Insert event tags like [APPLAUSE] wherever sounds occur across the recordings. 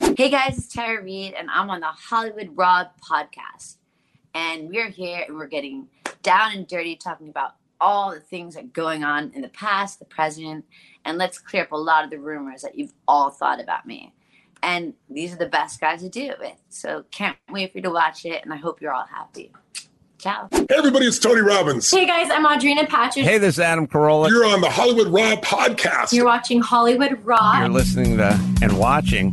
Hey guys, it's Tara Reid, and I'm on the Hollywood Raw podcast. And we're here and we're getting down and dirty talking about all the things that are going on in the past, the present, and let's clear up a lot of the rumors that you've all thought about me. And these are the best guys to do it with. So can't wait for you to watch it, and I hope you're all happy. Ciao. Hey, everybody, it's Tony Robbins. Hey guys, I'm Audrina Patridge. Hey, this is Adam Carolla. You're on the Hollywood Raw podcast. You're watching Hollywood Raw. You're listening to and watching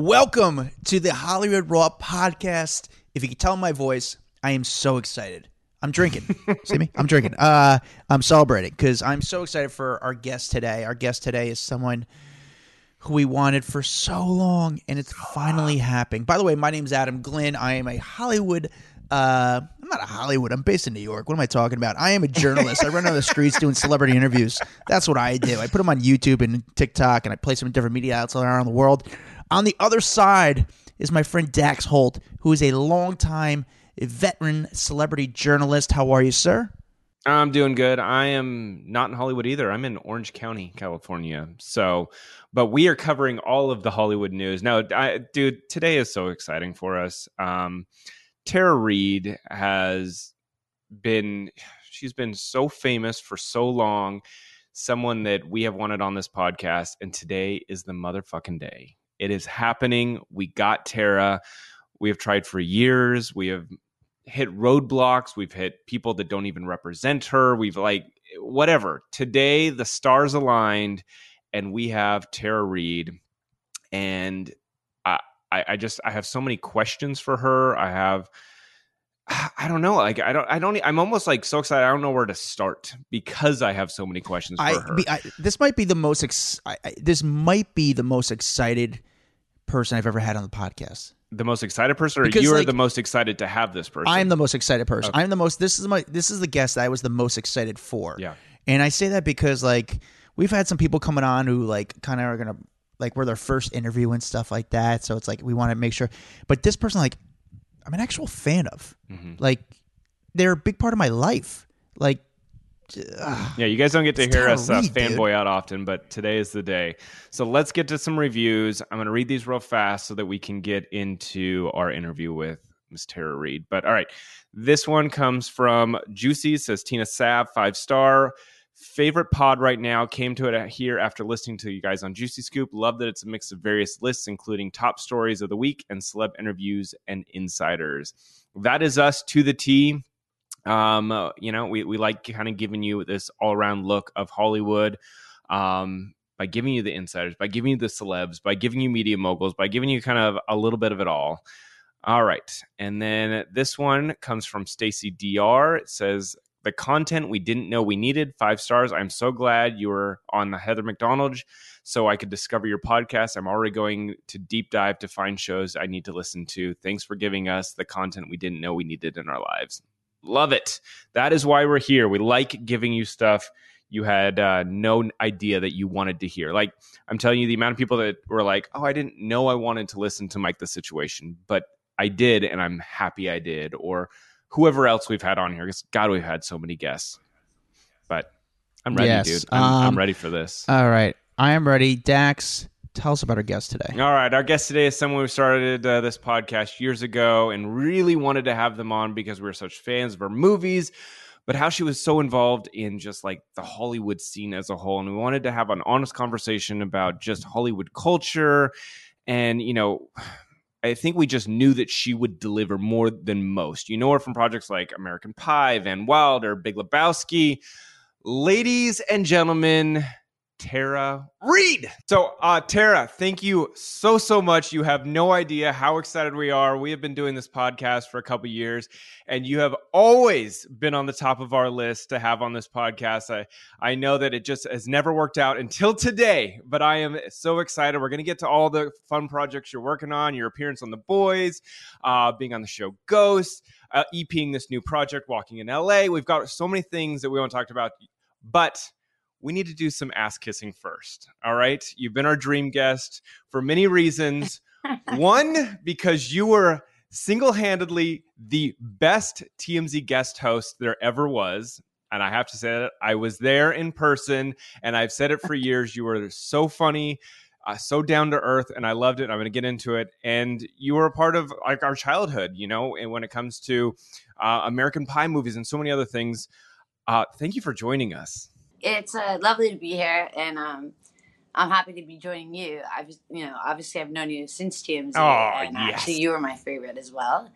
Welcome to the Hollywood Raw podcast. If you can tell my voice, I am so excited. I'm drinking. [LAUGHS] See me? I'm drinking. Uh, I'm celebrating because I'm so excited for our guest today. Our guest today is someone who we wanted for so long, and it's finally happening. By the way, my name's Adam Glyn. I am a Hollywood. Uh, I'm not a Hollywood. I'm based in New York. What am I talking about? I am a journalist. I run on the streets doing celebrity interviews. That's what I do. I put them on YouTube and TikTok, and I place them in different media outlets around the world. On the other side is my friend Dax Holt, who is a longtime veteran celebrity journalist. How are you, sir? I'm doing good. I am not in Hollywood either. I'm in Orange County, California. So, but we are covering all of the Hollywood news. Now, I, dude, today is so exciting for us. Um, Tara Reid has been, she's been so famous for so long, someone that we have wanted on this podcast. And today is the motherfucking day. It is happening. We got Tara. We have tried for years. We have hit roadblocks. We've hit people that don't even represent her. We've like whatever. Today the stars aligned, and we have Tara Reid. And I, I, I just I have so many questions for her. I have. [SIGHS] I don't know. Like I don't. I don't. I'm almost like so excited. I don't know where to start because I have so many questions for I, her. I- this might be the most. Ex- I, this might be the most excited person I've ever had on the podcast. the most excited person, or Because, you are like, the most excited to have this person? I am the most excited person. I'm the most. This is my. This is the guest that I was the most excited for. Yeah. And I say that because like we've had some people coming on who like kind of are gonna like we're their first interview and stuff like that. So it's like we want to make sure. But this person, like, I'm an actual fan of. Mm-hmm. Like, they're a big part of my life. Like, Yeah, you guys don't get to hear us uh, Reid, dude. fanboy out often, but today is the day. So let's get to some reviews. I'm going to read these real fast so that we can get into our interview with Miss Tara Reid. But all right, this one comes from Juicy. Says Tina Sav, five star. Favorite pod right now came to it here after listening to you guys on Juicy Scoop. Love that it's a mix of various lists, including top stories of the week and celeb interviews and insiders. That is us to the T um uh, you know we, we like kind of giving you this all-around look of hollywood um by giving you the insiders by giving you the celebs by giving you media moguls by giving you kind of a little bit of it all all right and then this one comes from stacy dr it says the content we didn't know we needed five stars i'm so glad you were on the heather mcdonald so i could discover your podcast i'm already going to deep dive to find shows i need to listen to thanks for giving us the content we didn't know we needed in our lives Love it. That is why we're here. We like giving you stuff you had uh, no idea that you wanted to hear. Like I'm telling you, the amount of people that were like, "Oh, I didn't know I wanted to listen to Mike the Situation, but I did, and I'm happy I did." Or whoever else we've had on here. Because God, we've had so many guests. But I'm ready, Yes. dude. I'm, I'm Um, ready for this. all right, I am ready. Dax, tell us about our guest today. All right, our guest today is someone who started uh, this podcast years ago and really wanted to have them on because we were such fans of her movies, but how she was so involved in just like the Hollywood scene as a whole. And we wanted to have an honest conversation about just Hollywood culture and, you know, I think we just knew that she would deliver more than most. You know her from projects like American Pie, Van Wilder, Big Lebowski. Ladies and gentlemen, Tara Reid. So, uh, Tara, thank you so, so much. You have no idea how excited we are. We have been doing this podcast for a couple years, and you have always been on the top of our list to have on this podcast. I, I know that it just has never worked out until today, but I am so excited. We're going to get to all the fun projects you're working on, your appearance on The Boys, uh, being on the show Ghost, uh, EPing this new project, Walking in LA. We've got so many things that we want to talk about, but we need to do some ass kissing first. All right. You've been our dream guest for many reasons. [LAUGHS] One, because you were single handedly the best TMZ guest host there ever was. And I have to say that I was there in person and I've said it for [LAUGHS] years. You were so funny. Uh, so down to earth and I loved it. I'm going to get into it. And you were a part of like our childhood, you know, and when it comes to uh, American Pie movies and so many other things. Uh, thank you for joining us it's uh, lovely to be here, and um, I'm happy to be joining you. I've, you know, obviously I've known you since TMZ, oh, and yes. actually you were my favorite as well.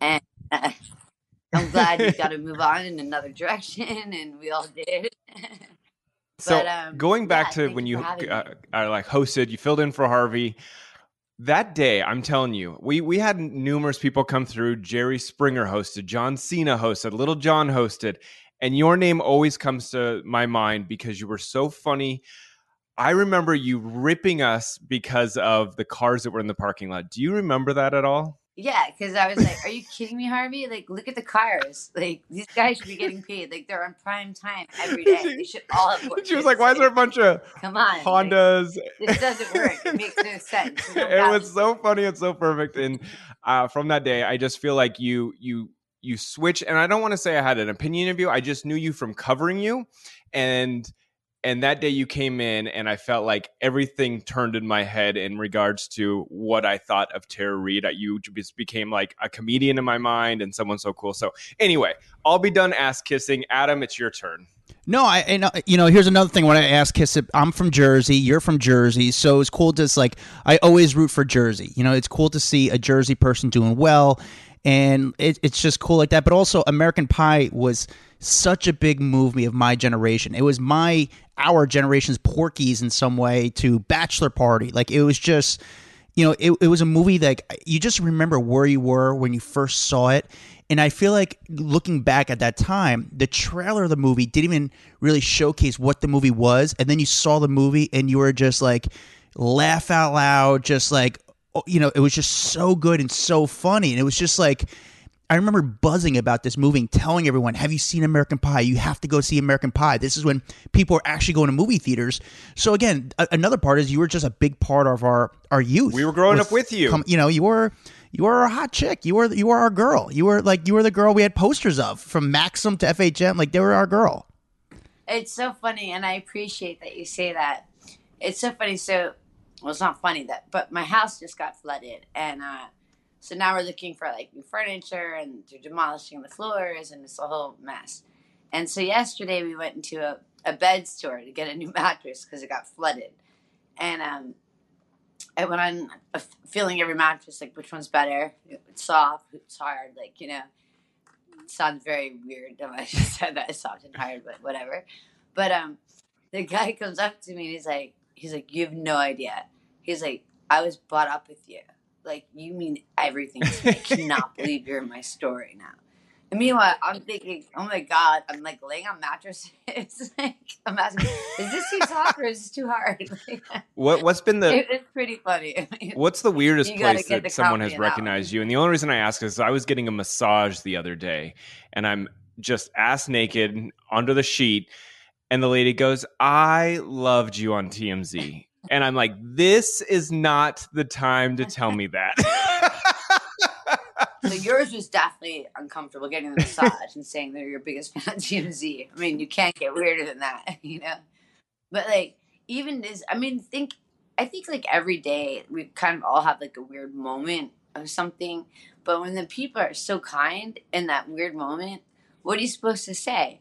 And uh, [LAUGHS] I'm glad you got to move on in another direction, [LAUGHS] and we all did. [LAUGHS] so um, going back yeah, to when you uh, are like hosted, you filled in for Harvey. That day, I'm telling you, we we had numerous people come through. Jerry Springer hosted, John Cena hosted, Lil Jon hosted, and your name always comes to my mind because you were so funny. I remember you ripping us because of the cars that were in the parking lot. Do you remember that at all? Yeah, because I was like, "Are you kidding me, Harvey? Like, look at the cars. Like, these guys should be getting paid. Like, they're on prime time every day. They should all have." She was like, "Why is there a bunch of come on Hondas?" Like, this doesn't work. It makes no [LAUGHS] sense. it was so funny and so perfect. And uh, from that day, I just feel like you you you switch and i don't want to say i had an opinion of you i just knew you from covering you and and that day you came in and i felt like everything turned in my head in regards to what i thought of tara reid you just became like a comedian in my mind and someone so cool so anyway i'll be done ass kissing adam it's your turn no, I and, uh, you know here's another thing. When I ask Kiss, I'm from Jersey. You're from Jersey, so it's cool to like. I always root for Jersey. You know, it's cool to see a Jersey person doing well and it, it's just cool like that. But also, American Pie was such a big movie of my generation. It was my our generation's Porky's in some way to Bachelor Party. Like it was just, you know, it, it was a movie that you just remember where you were when you first saw it. And I feel like looking back at that time, the trailer of the movie didn't even really showcase what the movie was. And then you saw the movie and you were just like, laugh out loud, just like, Oh, you know, it was just so good and so funny. And it was just like, I remember buzzing about this movie and telling everyone, Have you seen American Pie? You have to go see American Pie. This is when people are actually going to movie theaters. So, again, a- another part is you were just a big part of our, our youth. We were growing up with you. you know, you were. You were a hot chick. You were you were our girl. You were like you were the girl we had posters of from Maxim to FHM. Like they were our girl. It's so funny, and I appreciate that you say that. It's so funny. So well, it's not funny that, but my house just got flooded, and uh, so now we're looking for like new furniture, and they're demolishing the floors, and it's a whole mess. And so yesterday we went into a, a bed store to get a new [LAUGHS] mattress because it got flooded, and um, I went on a, feeling every mattress like which one's better, it's soft, it's hard, like you know. It sounds very weird [LAUGHS] I just said that it's soft and hard, but whatever. But um, the guy comes up to me and he's like, he's like, you have no idea. He's like, I was brought up with you. Like, you mean everything to me. I cannot [LAUGHS] believe you're in my story now. And meanwhile, I'm thinking, oh my god, I'm like laying on mattresses. [LAUGHS] like, I'm asking, is this too soft or is this too hard? [LAUGHS] what What's been the? It, it's pretty funny. what's the weirdest place that someone has recognized you? And the only reason I ask is I was getting a massage the other day, and I'm just ass naked under the sheet, and the lady goes, I loved you on TMZ. And I'm like, this is not the time to tell me that. [LAUGHS] so yours was definitely uncomfortable getting the massage and saying they're your biggest fan of TMZ. I mean, you can't get weirder than that, [LAUGHS] you know? But like, even this, I mean, think, I think like every day we kind of all have like a weird moment of something. But when the people are so kind in that weird moment, what are you supposed to say?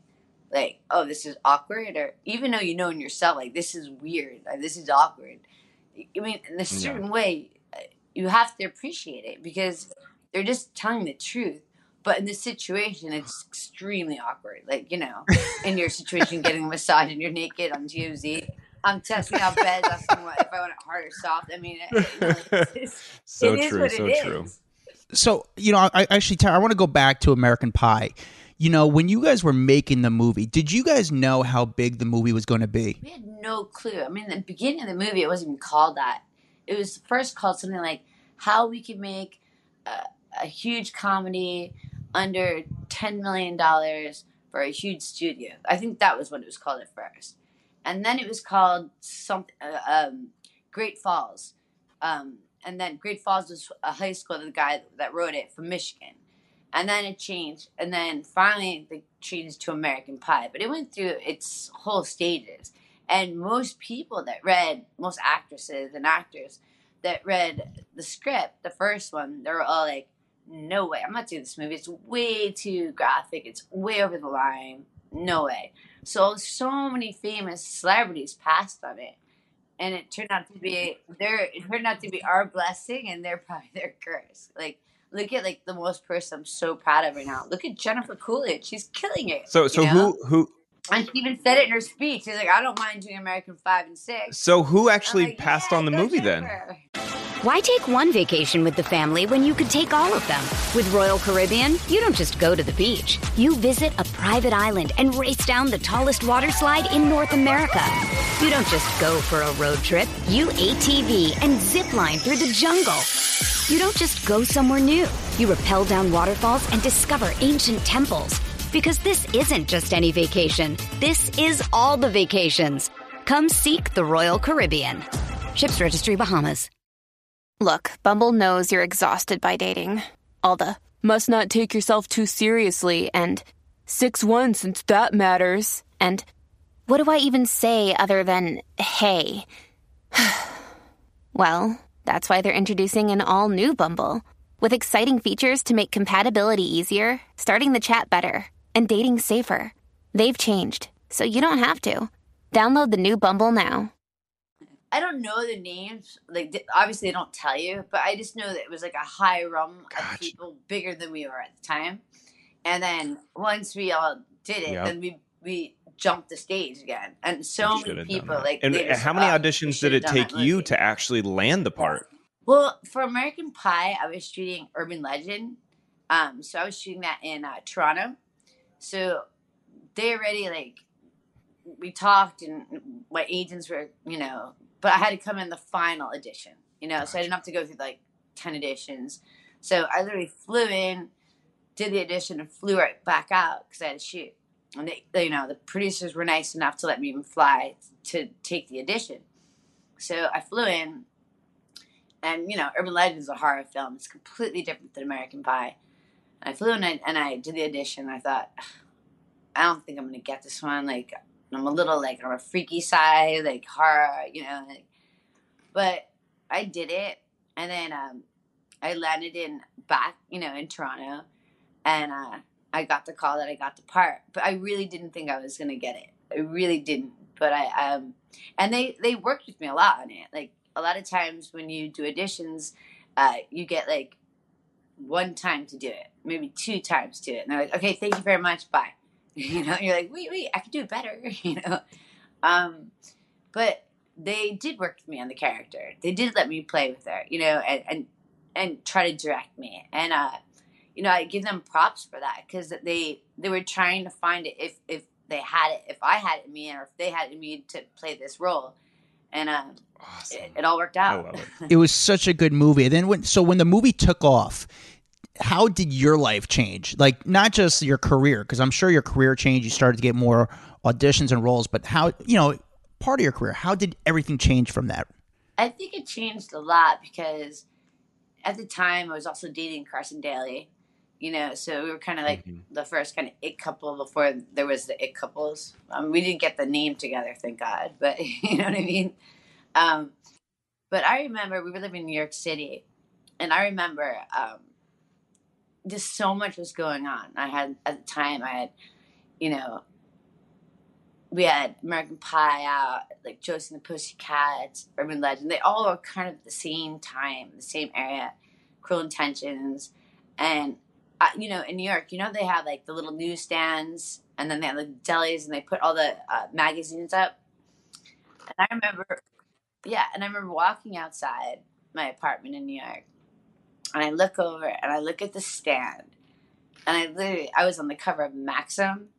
Like, oh, this is awkward, or even though you know in yourself, like, this is weird, like, this is awkward. I mean, in a certain yeah. way, uh, you have to appreciate it because they're just telling the truth. But in this situation, it's extremely awkward. Like, you know, in your situation, getting [LAUGHS] a massage and you're naked on TMZ. I'm testing out beds, asking what, if I want it hard or soft. I mean, it, you it's, it's, [LAUGHS] So it is true, what so it is. true. So you know, I actually Tara, I want to go back to American Pie. You know, when you guys were making the movie, did you guys know how big the movie was going to be? We had no clue. I mean, the beginning of the movie, it wasn't even called that. It was first called something like "How We Can Make a, a Huge Comedy Under Ten Million Dollars for a Huge Studio." I think that was what it was called at first, and then it was called something uh, um, Great Falls, um, and then Great Falls was a high school. The guy that wrote it from Michigan. And then it changed, and then finally they changed to American Pie. But it went through its whole stages. And most people that read, most actresses and actors that read the script, the first one, they were all like, no way, I'm not doing this movie. It's way too graphic. It's way over the line. No way. So, so many famous celebrities passed on it. And it turned out to be their, it turned out to be our blessing and they're [LAUGHS] probably their curse. Like, look at like the most person I'm so proud of right now. Look at Jennifer Coolidge. She's killing it. So you so know? who who And she even said it in her speech. She's like, I don't mind doing American Five and Six. so who actually like, passed "Yeah, on the go movie then? Why take one vacation with the family when you could take all of them? With Royal Caribbean, you don't just go to the beach. You visit a private island and race down the tallest water slide in North America. You don't just go for a road trip. You ATV and zip line through the jungle. You don't just go somewhere new. You rappel down waterfalls and discover ancient temples. Because this isn't just any vacation. This is all the vacations. Come seek the Royal Caribbean. Ships Registry Bahamas. Look, Bumble knows you're exhausted by dating. All the must not take yourself too seriously and 6 1 since that matters. And what do I even say other than hey? [SIGHS] well, that's why they're introducing an all new Bumble with exciting features to make compatibility easier, starting the chat better, and dating safer. They've changed, so you don't have to. Download the new Bumble now. I don't know the names. Like obviously they don't tell you, but I just know that it was like a high rum of people bigger than we were at the time. And then once we all did it, Yep. then we we jumped the stage again. And so many people like and how many auditions did it take you to actually land the part? Well, for American Pie, I was shooting Urban Legend. Um, so I was shooting that in uh, Toronto. So they already like we talked, and my agents were, you know, but I had to come in the final edition, you know, so I didn't have to go through like ten editions. So I literally flew in, did the audition, and flew right back out because I had to shoot. And they, you know, the producers were nice enough to let me even fly to take the audition. So I flew in, and you know, Urban Legend is a horror film. It's completely different than American Pie. And I flew in and, and I did the audition. I thought, I don't think I'm gonna get this one. Like, I'm a little like on a freaky side, like horror, you know. Like, but I did it, and then um, I landed in back, you know, in Toronto, and uh, I got the call that I got the part. But I really didn't think I was gonna get it. I really didn't. But I um, and they they worked with me a lot on it. Like a lot of times when you do auditions, uh, you get like one time to do it, maybe two times to it, and they're like, "Okay, thank you very much, bye." [LAUGHS] You know, you're like, "Wait, wait, I could do it better." [LAUGHS] You know, um, but they did work with me on the character. They did let me play with her, you know, and and and try to direct me, and uh, you know, I give them props for that because they they were trying to find it if if they had it, if I had it in me, or if they had it in me to play this role, and uh, Awesome. it, it all worked I out. love it. It was such a good movie. And then when so when the movie took off, how did your life change? Like not just your career, because I'm sure your career changed. You started to get more auditions and roles, but how you know part of your career? How did everything change from that? I think it changed a lot because at the time I was also dating Carson Daly, you know, so we were kind of like Mhm. the first kind of it couple before there was the it couples. Um, we didn't get the name together, thank God, but [LAUGHS] you know what I mean. Um, but I remember we were living in New York City, and I remember um, just so much was going on. I had at the time I had, you know, we had American Pie out, like Josie and the Pussycats, Urban Legend. They all were kind of the same time, the same area, Cruel Intentions, and you know, in New York, you know, they have like the little newsstands, and then they have the delis, and they put all the uh, magazines up. And I remember, yeah, and I remember walking outside my apartment in New York, and I look over and I look at the stand, and I literally, I was on the cover of Maxim.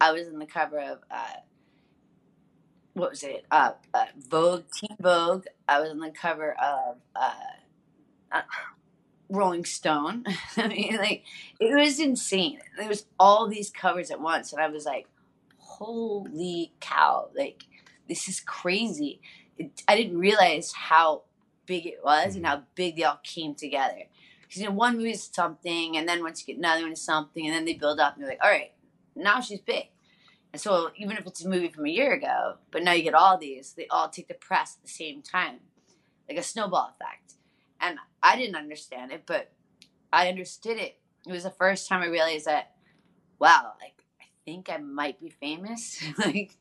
I was on the cover of uh, what was it? Uh, uh, Vogue, Teen Vogue. I was on the cover of uh, uh, Rolling Stone. [LAUGHS] I mean, like it was insane. There was all these covers at once, and I was like, "Holy cow! Like this is crazy." It, I didn't realize how big it was and mm-hmm. how big they all came together. Because you know, one movie is something, and then once you get another one is something, and then they build up, and you're like, "All right, now she's big." And so even if it's a movie from a year ago, but now you get all these, they all take the press at the same time, like a snowball effect. And I didn't understand it, but I understood it. It was the first time I realized that, wow, like I think I might be famous. [LAUGHS] like,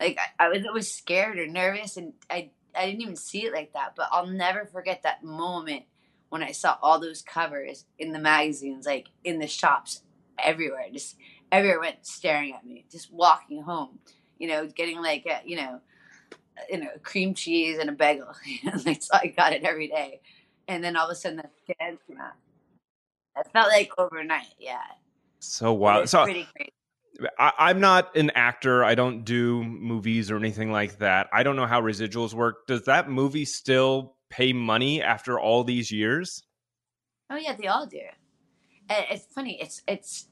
like I, I was always scared or nervous, and I I didn't even see it like that. But I'll never forget that moment when I saw all those covers in the magazines, like in the shops everywhere, just everyone went staring at me, just walking home, you know, getting like, a, you know, you know, cream cheese and a bagel. [LAUGHS] like, so I got it every day. And then all of a sudden the scans came out. It felt like overnight, yeah. So wild. So pretty crazy. I, I'm not an actor. I don't do movies or anything like that. I don't know how residuals work. Does that movie still pay money after all these years? Oh yeah, they all do. And it's funny. It's it's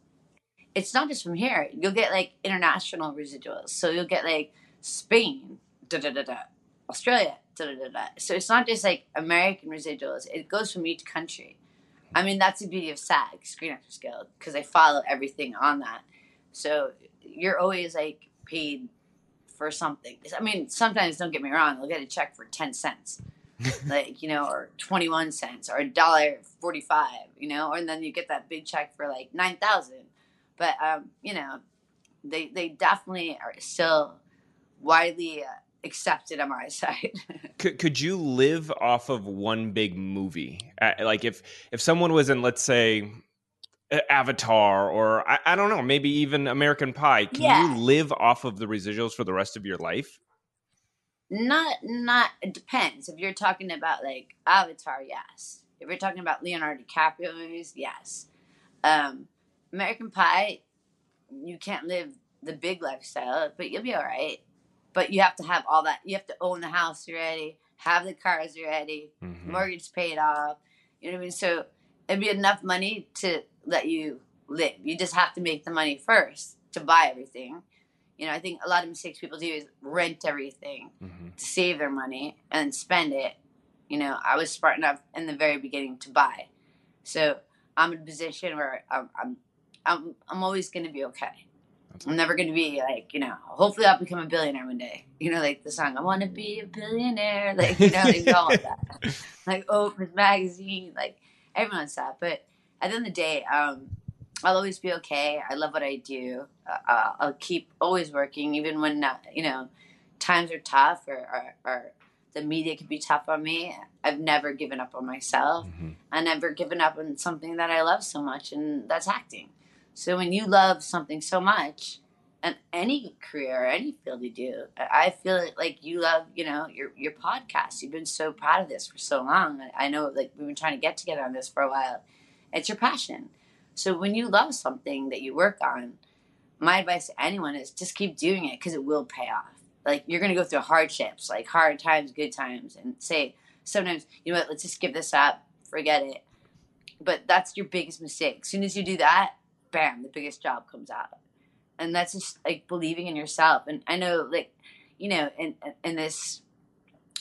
it's not just from here. You'll get like international residuals. So you'll get like Spain, da da da da, Australia, da da da da. So it's not just like American residuals. It goes from each country. I mean, that's the beauty of SAG, Screen Actors Guild, because they follow everything on that. So you're always like paid for something. I mean, sometimes don't get me wrong, they'll get a check for ten cents. [LAUGHS] like, you know, or twenty one cents or a dollar forty five, you know, and then you get that big check for like nine thousand. But um, you know, they they definitely are still widely uh, accepted on my [LAUGHS] side. Could could you live off of one big movie? Uh, like if if someone was in, let's say, Avatar, or I, I don't know, maybe even American Pie, can Yeah. you live off of the residuals for the rest of your life? not not it depends. If you're talking about like Avatar, yes. If you're talking about Leonardo DiCaprio movies, yes. Um, American Pie, you can't live the big lifestyle, but you'll be all right. But you have to have all that. You have to own the house already, have the cars already, Mhm. mortgage paid off. You know what I mean? So it'd be enough money to let you live. You just have to make the money first to buy everything. You know, I think a lot of mistakes people do is rent everything Mhm. to save their money and spend it. You know, I was smart enough in the very beginning to buy, so I'm in a position where I'm I'm I'm, I'm always going to be okay. I'm never going to be like you know. Hopefully, I'll become a billionaire one day. [LAUGHS] You know, like the song "I Want to Be a Billionaire." Like you know, like all that. [LAUGHS] Like Oprah's magazine, like everyone's that. But at the end of the day, um, I'll always be okay. I love what I do. Uh, uh, I'll keep always working, even when uh, you know times are tough or, or, or the media can be tough on me. I've never given up on myself. Mhm. I never given up on something that I love so much, and that's acting. So when you love something so much, and any career or any field you do, I feel like you love, you know, your your podcast. You've been so proud of this for so long. I- I know, like we've been trying to get together on this for a while. It's your passion. So when you love something that you work on, my advice to anyone is just keep doing it because it will pay off. Like you're gonna go through hardships, like hard times, good times, and say sometimes, you know what, let's just give this up, forget it. But that's your biggest mistake. As soon as you do that, bam, the biggest job comes out. And that's just like believing in yourself. And I know, like, you know, in in this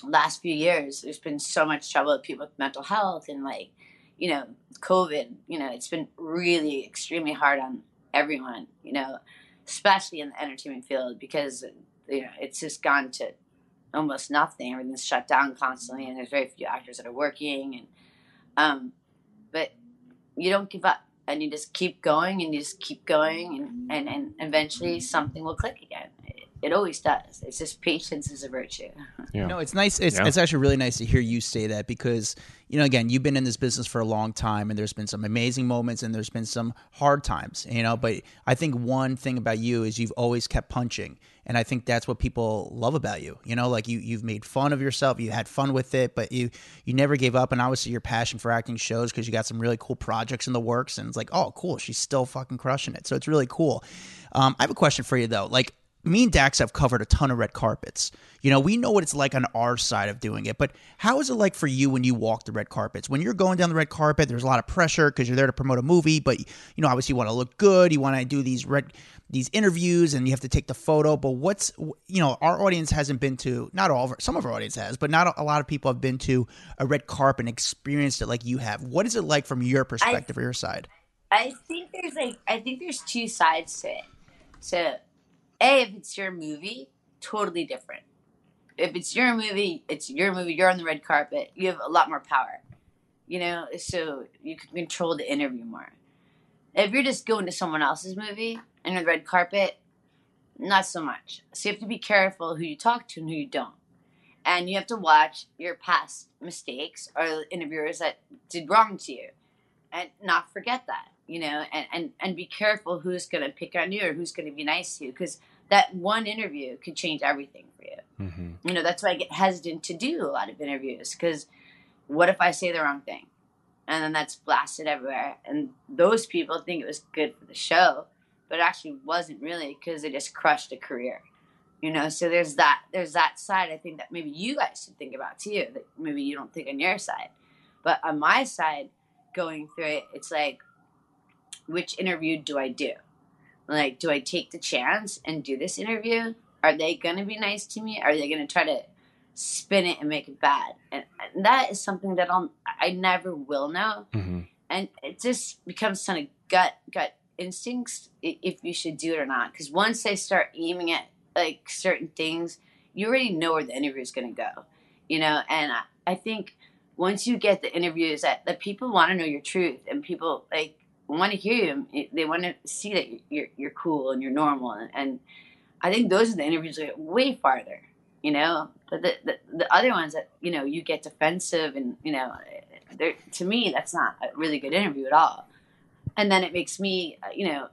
last few years, there's been so much trouble with people with mental health and like, you know, COVID. You know, it's been really extremely hard on everyone. You know, especially in the entertainment field because you know it's just gone to almost nothing. Everything's shut down constantly, and there's very few actors that are working. And um, but you don't give up, and you just keep going, and you just keep going, and and, and eventually something will click again. It always does. It's just patience is a virtue. [LAUGHS] Yeah. No, it's nice. It's, Yeah. it's actually really nice to hear you say that because, you know, again, you've been in this business for a long time and there's been some amazing moments and there's been some hard times, you know. But I think one thing about you is you've always kept punching. And I think that's what people love about you. You know, like you, you've made fun of yourself, you had fun with it, but you, you never gave up. And obviously, your passion for acting shows because you got some really cool projects in the works. And it's like, oh, cool, she's still fucking crushing it. So it's really cool. Um, I have a question for you, though. Like, me and Dax have covered a ton of red carpets. You know, we know what it's like on our side of doing it, but how is it like for you when you walk the red carpets? When you're going down the red carpet, there's a lot of pressure because you're there to promote a movie, but you know, obviously you want to look good, you want to do these red these interviews and you have to take the photo, but what's you know, our audience hasn't been to not all of our, some of our audience has, but not a lot of people have been to a red carpet and experienced it like you have. What is it like from your perspective or your side? I think there's like I think there's two sides to it. So, a if it's your movie, totally different. If it's your movie, it's your movie. You're on the red carpet. You have a lot more power. You know, so you can control the interview more. If you're just going to someone else's movie and the red carpet, not so much. So you have to be careful who you talk to and who you don't. And you have to watch your past mistakes or interviewers that did wrong to you and not forget that you know and and, and be careful who's going to pick on you or who's going to be nice to you because that one interview could change everything for you. Mm-hmm. you know that's why i get hesitant to do a lot of interviews because what if i say the wrong thing? And then that's blasted everywhere. And those people think it was good for the show but it actually wasn't really because it just crushed a career. You know so there's that there's that side i think that maybe you guys should think about too that maybe you don't think on your side. But on my side going through it it's like which interview do i do? Like do i take the chance and do this interview? Are they going to be nice to me? Are they going to try to spin it and make it bad? And, and that is something that i'll i never will know. Mm-hmm. and it just becomes kind of gut gut instincts if you should do it or not. Because once they start aiming at like certain things you already know where the interview is going to go you know? And I, I think once you get the interviews that, that people want to know your truth and people like want to hear you they want to see that you're, you're cool and you're normal and, i think those are the interviews that get way farther you know? But the, the, the other ones that you know you get defensive and you know to me that's not a really good interview at all. And then it makes me uh, you know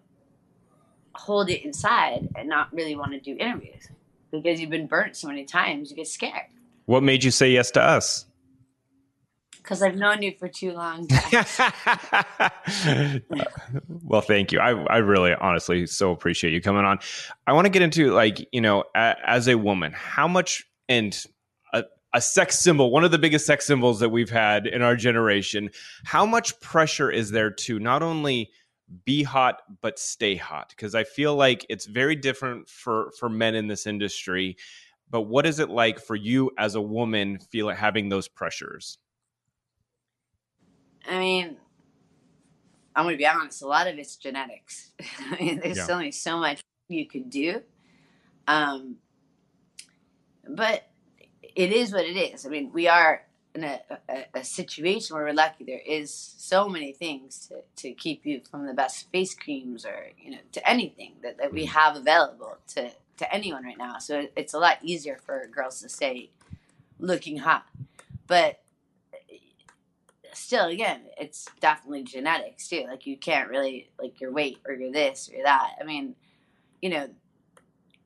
hold it inside and not really want to do interviews because you've been burnt so many times you get scared. What made you say yes to us? Because i've known you for too long [LAUGHS] well, thank you. I, I really honestly so appreciate you coming on. I want to get into like, you know, a, as a woman, how much and a, a sex symbol, one of the biggest sex symbols that we've had in our generation, how much pressure is there to not only be hot but stay hot? Because I feel like it's very different for for men in this industry. But what is it like for you as a woman feel having those pressures? I mean, I'm going to be honest. A lot of it's genetics. [LAUGHS] I mean, there's Yeah. only so much you could do. Um, but it is what it is. I mean, we are in a, a, a situation where we're lucky. There is so many things to, to keep you from the best face creams or you know to anything that, that we have available to to anyone right now. So it, it's a lot easier for girls to stay looking hot. But still again it's definitely genetics too. Like you can't really like your weight or your this or that. I mean you know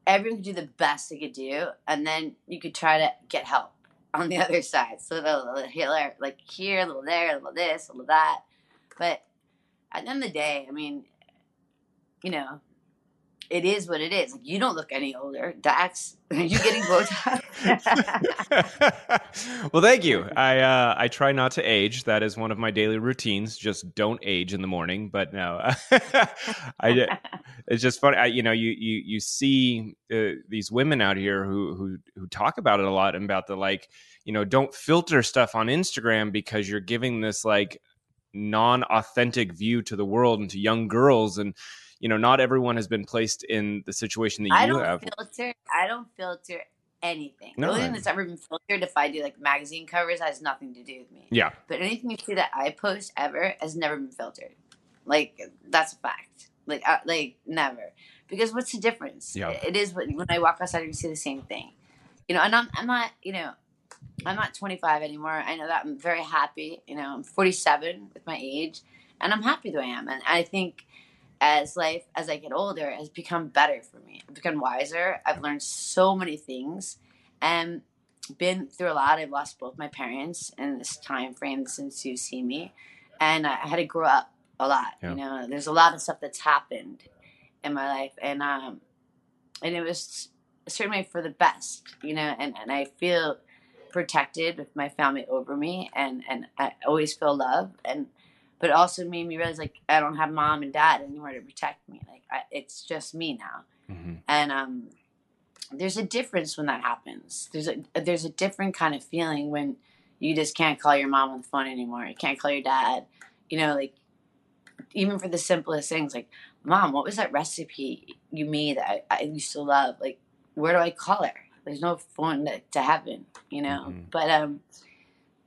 everyone could do the best they could do and then you could try to get help on the [LAUGHS] other side. So a little here like here a little there a little this a little that. But at the end of the day i mean you know it is what it is like you don't look any older dax [LAUGHS] are you getting botox [LAUGHS] well, thank you. I uh, I try not to age. That is one of my daily routines. Just don't age in the morning. But no, [LAUGHS] I. It's just funny. I, you know, you you you see uh, these women out here who who who talk about it a lot and about the like, you know, don't filter stuff on Instagram because you're giving this like non-authentic view to the world and to young girls and you know not everyone has been placed in the situation that I you don't have filter. I don't filter anything. No, the only thing that's ever been filtered, if I do like magazine covers, has nothing to do with me. yeah But anything you see that I post ever has never been filtered. Like that's a fact. Like, uh, like never. Because what's the difference? Yeah. It is what, when I walk outside, you see the same thing. You know, and I'm, I'm not, you know, I'm not 25 anymore. I know that I'm very happy. You know, I'm 47 with my age, and I'm happy the way I am. And I think as life, as I get older, has become better for me. I've become wiser. I've learned so many things, and been through a lot. I've lost both my parents in this time frame since you've seen me, and I had to grow up a lot. Yeah. You know, there's a lot of stuff that's happened in my life, and um, and it was certainly for the best. You know, and and I feel protected with my family over me, and and I always feel love, and but it also made me realize like I don't have mom and dad anywhere to protect me. Like I, it's just me now, hmm and um, there's a difference when that happens. There's a there's a different kind of feeling when you just can't call your mom on the phone anymore. You can't call your dad. You know, like even for the simplest things, like mom, what was that recipe you made that I, I used to love? Like, where do I call her? There's no phone to, to heaven, you know. Mhm. But um,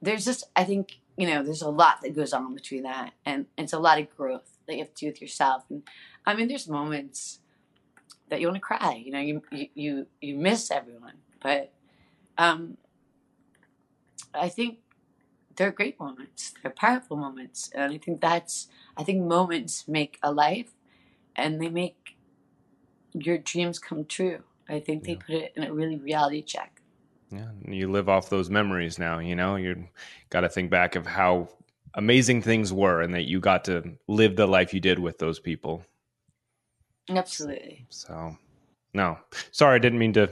there's just I think you know there's a lot that goes on between that, and it's a lot of growth that you have to do with yourself. And I mean, there's moments that you want to cry. You know, you you you, miss everyone, but um, I think they're great moments. They're powerful moments, and I think that's I think moments make a life, and they make your dreams come true. I think they Yeah. put it in a really reality check. Yeah, you live off those memories now. You know, you got to think back of how amazing things were, and that you got to live the life you did with those people. Absolutely. So, no, sorry, I didn't mean to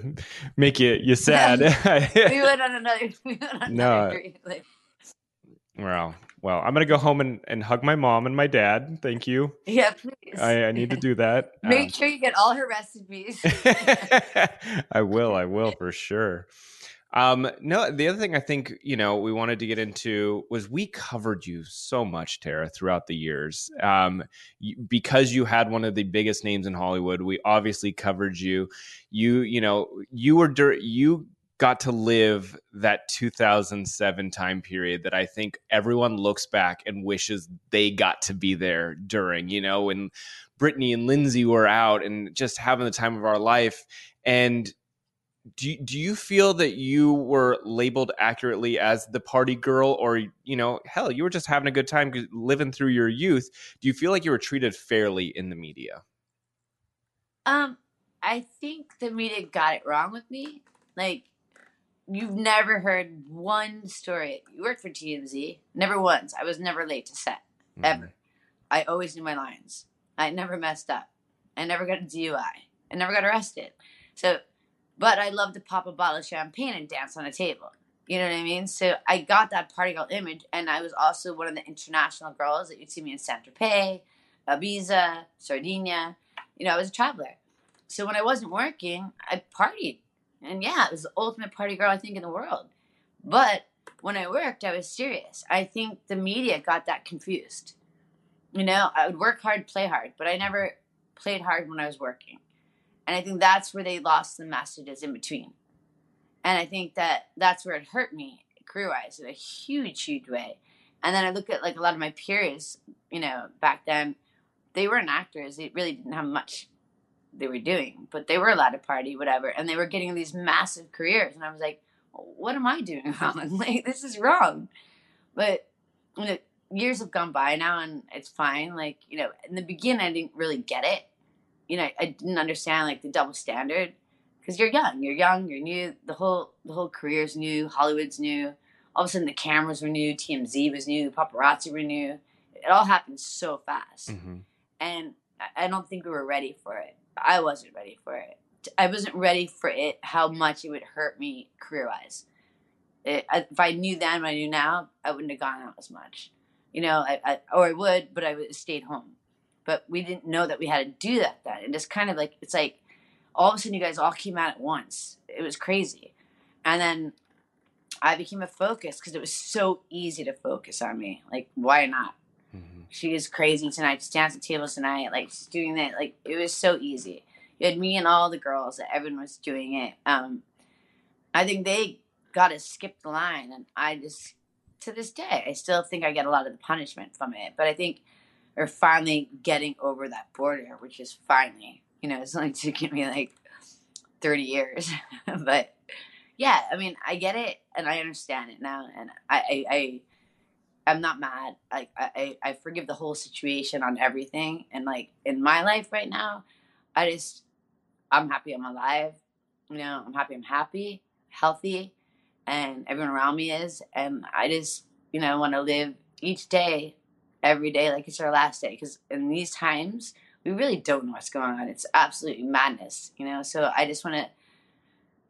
make you you sad. [LAUGHS] we [LAUGHS] went on another. [LAUGHS] We went on No. another great, like, well, well, I'm gonna go home and, and hug my mom and my dad. Thank you. yeah, please. I, I need to do that. Make Um, sure you get all her recipes. I will. I will for sure. Um, no, the other thing I think you know we wanted to get into was we covered you so much, Tara, throughout the years. Um, because you had one of the biggest names in Hollywood, we obviously covered you. You, you know, you were you got to live that 2007 time period that I think everyone looks back and wishes they got to be there during. You know, when Britney and Lindsay were out and just having the time of our life. And do you, do you feel that you were labeled accurately as the party girl, or you know, hell, you were just having a good time living through your youth? Do you feel like you were treated fairly in the media? Um, I think the media got it wrong with me. Like, you've never heard one story. You worked for TMZ. Never once. I was never late to set, ever. I always knew my lines. I never messed up. I never got a DUI. I never got arrested. So, but I love to pop a bottle of champagne and dance on a table. You know what I mean? So I got that party girl image, and I was also one of the international girls that you'd see me in Saint Tropez, Ibiza, Sardinia. You know, I was a traveler. So when I wasn't working, I partied. And yeah, it was the ultimate party girl, I think, in the world. But when I worked, I was serious. I think the media got that confused. You know, I would work hard, play hard, but I never played hard when I was working. And I think that's where they lost the messages in between. And I think that that's where it hurt me career wise in a huge, huge way. And then I look at like a lot of my peers, you know, back then, they weren't actors. They really didn't have much they were doing, but they were allowed to party, whatever, and they were getting these massive careers. And I was like, what am I doing [LAUGHS] wrong? like, this is wrong. But you know, years have gone by now, and it's fine. Like, you know, in the beginning, I didn't really get it. You know, I didn't understand like the double standard because you're young, you're young, you're new. The whole the whole career's new. Hollywood's new. All of a sudden, the cameras were new. TMZ was new. Paparazzi were new. It all happened so fast Mm-hmm. and I- don't think we were ready for it. I wasn't ready for it. I wasn't ready for it. How much it would hurt me career wise. If I knew then what I knew now, I wouldn't have gone out as much. You know, I, I or I would, but I would have stayed home. But we didn't know that we had to do that then. And it's kind of like it's like all of a sudden you guys all came out at once. It was crazy, and then I became a focus because it was so easy to focus on me. Like, why not? Mm-hmm. she is crazy tonight. She's dancing tables tonight. Like she's doing that. Like it was so easy. You had me and all the girls that everyone was doing it. Um, I think they got to skip the line, and I just to this day I still think I get a lot of the punishment from it. But I think are finally getting over that border, which is finally, you know, it's only [LAUGHS] taken me like 30 years. [LAUGHS] but yeah, I mean, I get it and I understand it now. And I, I, I I'm not mad. Like I, I forgive the whole situation on everything. And like in my life right now, I just, I'm happy I'm alive. You know, I'm happy I'm happy, healthy, and everyone around me is. And I just, you know, want to live each day, every day like it's our last day. Because in these times, we really don't know what's going on. It's absolutely madness, you know. So I just want to.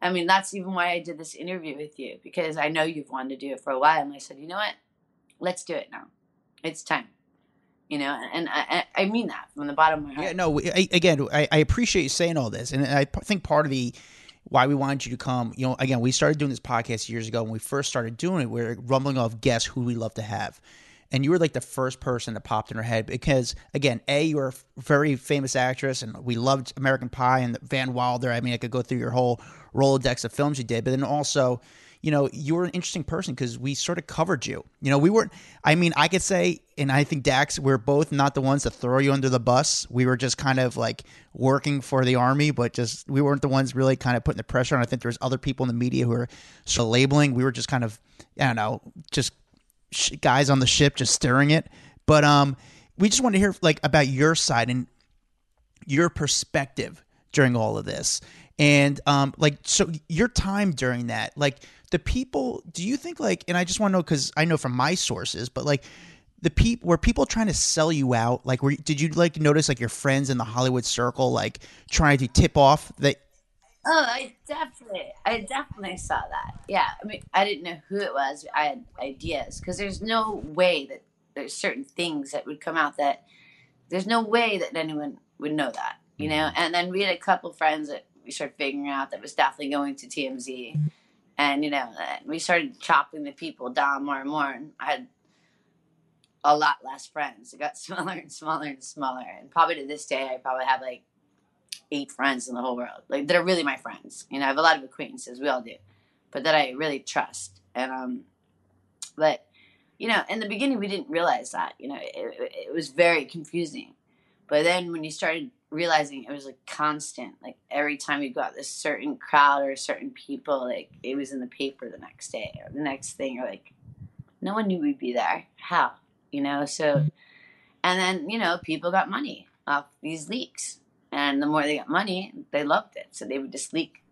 I mean, that's even why I did this interview with you because I know you've wanted to do it for a while, and I said, you know what, let's do it now. It's time. You know, and I, I mean that from the bottom of my heart. Yeah, no. I, again, I, I appreciate you saying all this, and I think part of the why we wanted you to come. You know, again, we started doing this podcast years ago. When we first started doing it, we are rumbling off guests who we love to have and you were like the first person that popped in her head because again a you're a very famous actress and we loved american pie and van wilder. I mean i could go through your whole rolodex of films you did but then also you know you were an interesting person because we sort of covered you. You know we weren't i mean i could say and i think dax we're both not the ones to throw you under the bus. We were just kind of like working for the army but just we weren't the ones really kind of putting the pressure on. I think there's other people in the media who are of labeling. We were just kind of i don't know just sh- guys on the ship just stirring it. But um, we just want to hear like about your side and your perspective during all of this, and um, like so your time during that, like the people. Do you think like, and I just want to know because I know from my sources, but like the people were people trying to sell you out like were did you like notice like your friends in the hollywood circle like trying to tip off that Oh, I definitely, I definitely saw that. Yeah, I mean, I didn't know who it was. I had ideas because there's no way that there's certain things that would come out that there's no way that anyone would know that, you know. Mm-hmm. And then we had a couple friends that we started figuring out that was definitely going to TMZ, and you know, we started chopping the people down more and more. And I had a lot less friends. It got [LAUGHS] smaller and smaller and smaller, and probably to this day, I probably have like eight friends in the whole world, like that are really my friends. You know, I have a lot of acquaintances, we all do, but that I really trust. And um, but you know, in the beginning, we didn't realize that. You know, it, it was very confusing. But then when you started realizing it was like constant, like every time you got this certain crowd or certain people, like it was in the paper the next day or the next thing, or like no one knew we'd be there. How? You know, so and then, you know, people got money off these leaks. And the more they got money, they loved it. So they would just leak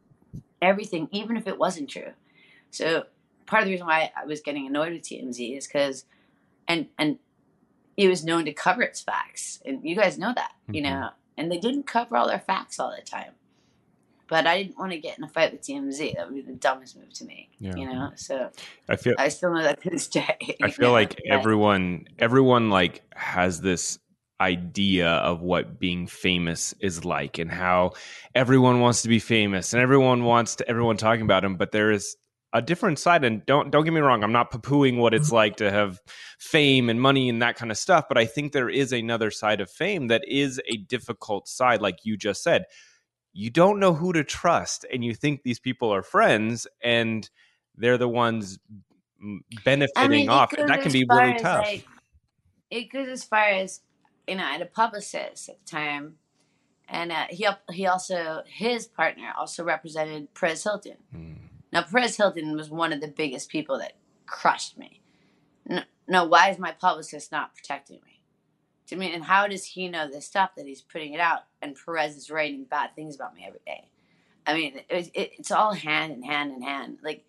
everything, even if it wasn't true. So part of the reason why I was getting annoyed with TMZ is because, and and it was known to cover its facts, and you guys know that, mm-hmm. you know, and they didn't cover all their facts all the time. But I didn't want to get in a fight with TMZ. That would be the dumbest move to make. Yeah. You know, so I feel I still know that to this day. I feel know? [LAUGHS] like everyone, everyone like has this idea of what being famous is like and how everyone wants to be famous and everyone wants to everyone talking about him but there is a different side. And don't don't get me wrong i'm not poo-pooing what it's like to have fame and money and that kind of stuff but i think there is another side of fame that is a difficult side like you just said. You don't know who to trust and you think these people are friends and they're the ones benefiting I mean, off it that can be really tough. like, it goes as far as you know, I had a publicist at the time, and uh, he he also his partner also represented Perez Hilton. Mm. Now Perez Hilton was one of the biggest people that crushed me. No, no, why is my publicist not protecting me? I mean, and how does he know this stuff that he's putting it out? And Perez is writing bad things about me every day. I mean, it, it, it's all hand in hand in hand. Like,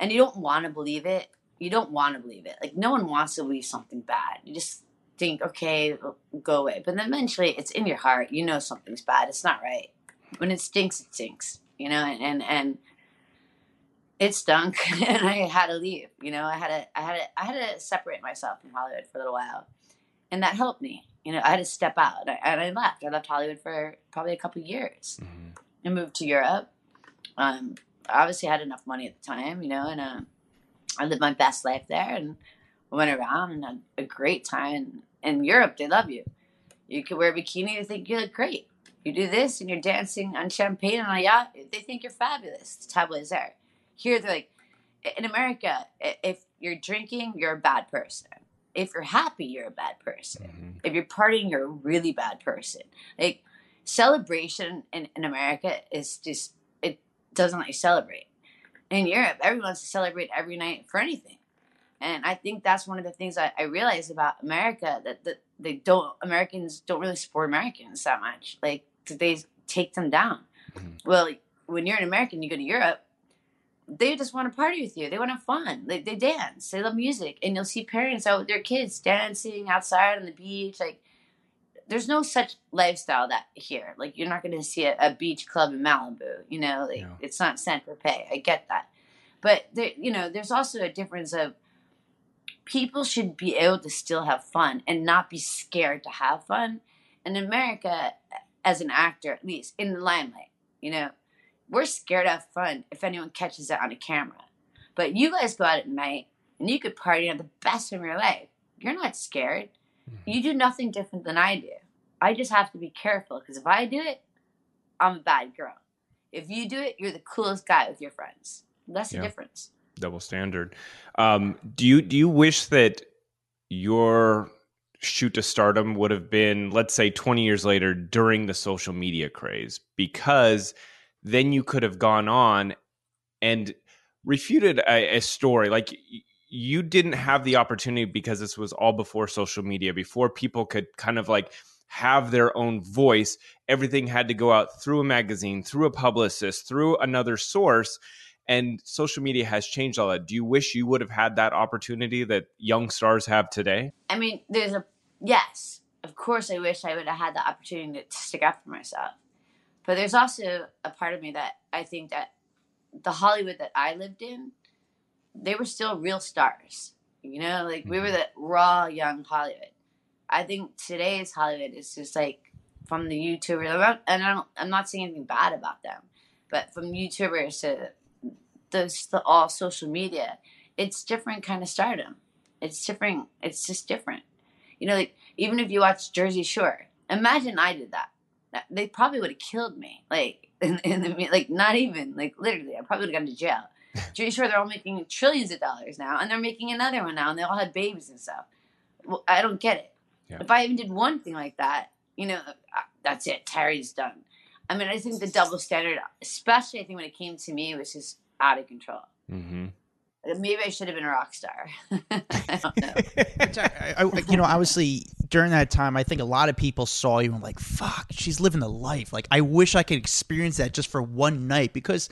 and you don't want to believe it. You don't want to believe it. Like, no one wants to believe something bad. You just think, okay, go away. But then eventually it's in your heart. You know something's bad. It's not right. When it stinks, it stinks. You know, and and, and it stunk, [LAUGHS] and I had to leave. You know, I had to I had to I had to separate myself from Hollywood for a little while, and that helped me. You know, I had to step out, and I left. I left Hollywood for probably a couple years, mm-hmm. and moved to Europe. Um, obviously, I had enough money at the time, you know, and uh, I lived my best life there, and went around and had a great time in Europe, they love you. You can wear a bikini, they think you look great. You do this and you're dancing on champagne on a yacht, they think you're fabulous. The tablet is there. Here, they're like, in America, if you're drinking, you're a bad person. if you're happy, you're a bad person. Mhm. If you're partying, you're a really bad person. Like celebration in, in America is just it doesn't let you celebrate. In Europe, everyone wants to celebrate every night for anything. And I think that's one of the things I, I realized about America that, that they don't Americans don't really support Americans that much. Like they take them down. Mhm. Well, when you're an American, you go to Europe, they just want to party with you. They want to have fun. They, they dance. They love music. And you'll see parents out with their kids dancing outside on the beach. Like, there's no such lifestyle that here. Like, you're not going to see a, a beach club in Malibu. You know, like, Yeah. it's not Saint Tropez. I get that. But, there, you know, there's also a difference of people should be able to still have fun and not be scared to have fun. In America, as an actor, at least in the limelight, you know, we're scared to have fun if anyone catches it on a camera. But you guys go out at night and you could party and have the best of your life. You're not scared. Mm-hmm. You do nothing different than I do. I just have to be careful because if I do it, I'm a bad girl. If you do it, you're the coolest guy with your friends. That's Yeah. the difference. Double standard. Um, do you do you wish that your shoot to stardom would have been, let's say, twenty years later during the social media craze, because then you could have gone on and refuted a, a story like. You didn't have the opportunity because this was all before social media, before people could kind of like have their own voice. Everything had to go out through a magazine, through a publicist, through another source and social media has changed all that. Do you wish you would have had that opportunity that young stars have today? I mean, there's a yes, of course. I wish I would have had the opportunity to stick up for myself, but there's also a part of me that I think that the Hollywood that I lived in, they were still real stars. You know, like we were mm-hmm. the raw young Hollywood. I think today's Hollywood is just like from the YouTubers, and I don't, I'm not saying anything bad about them, but from YouTubers to those the all social media, it's different kind of stardom. It's different. It's just different. You know, like even if you watch Jersey Shore, imagine I did that. That- They probably would have killed me. Like, [LAUGHS] in, in the, like not even like literally, I probably would have gone to jail. [LAUGHS] Jersey Shore, they're all making trillions of dollars now, and they're making another one now, and they all had babies and stuff. Well, I don't get it. Yeah. If I even did one thing like that, you know, that's it. Terry's done. I mean, I think the double standard, especially I think when it came to me, was just out of control. Mm-hmm. Maybe I should have been a rock star. [LAUGHS] I don't know. I, I- you know, obviously during that time, I think a lot of people saw you and like, "Fuck, she's living the life." Like, I wish I could experience that just for one night because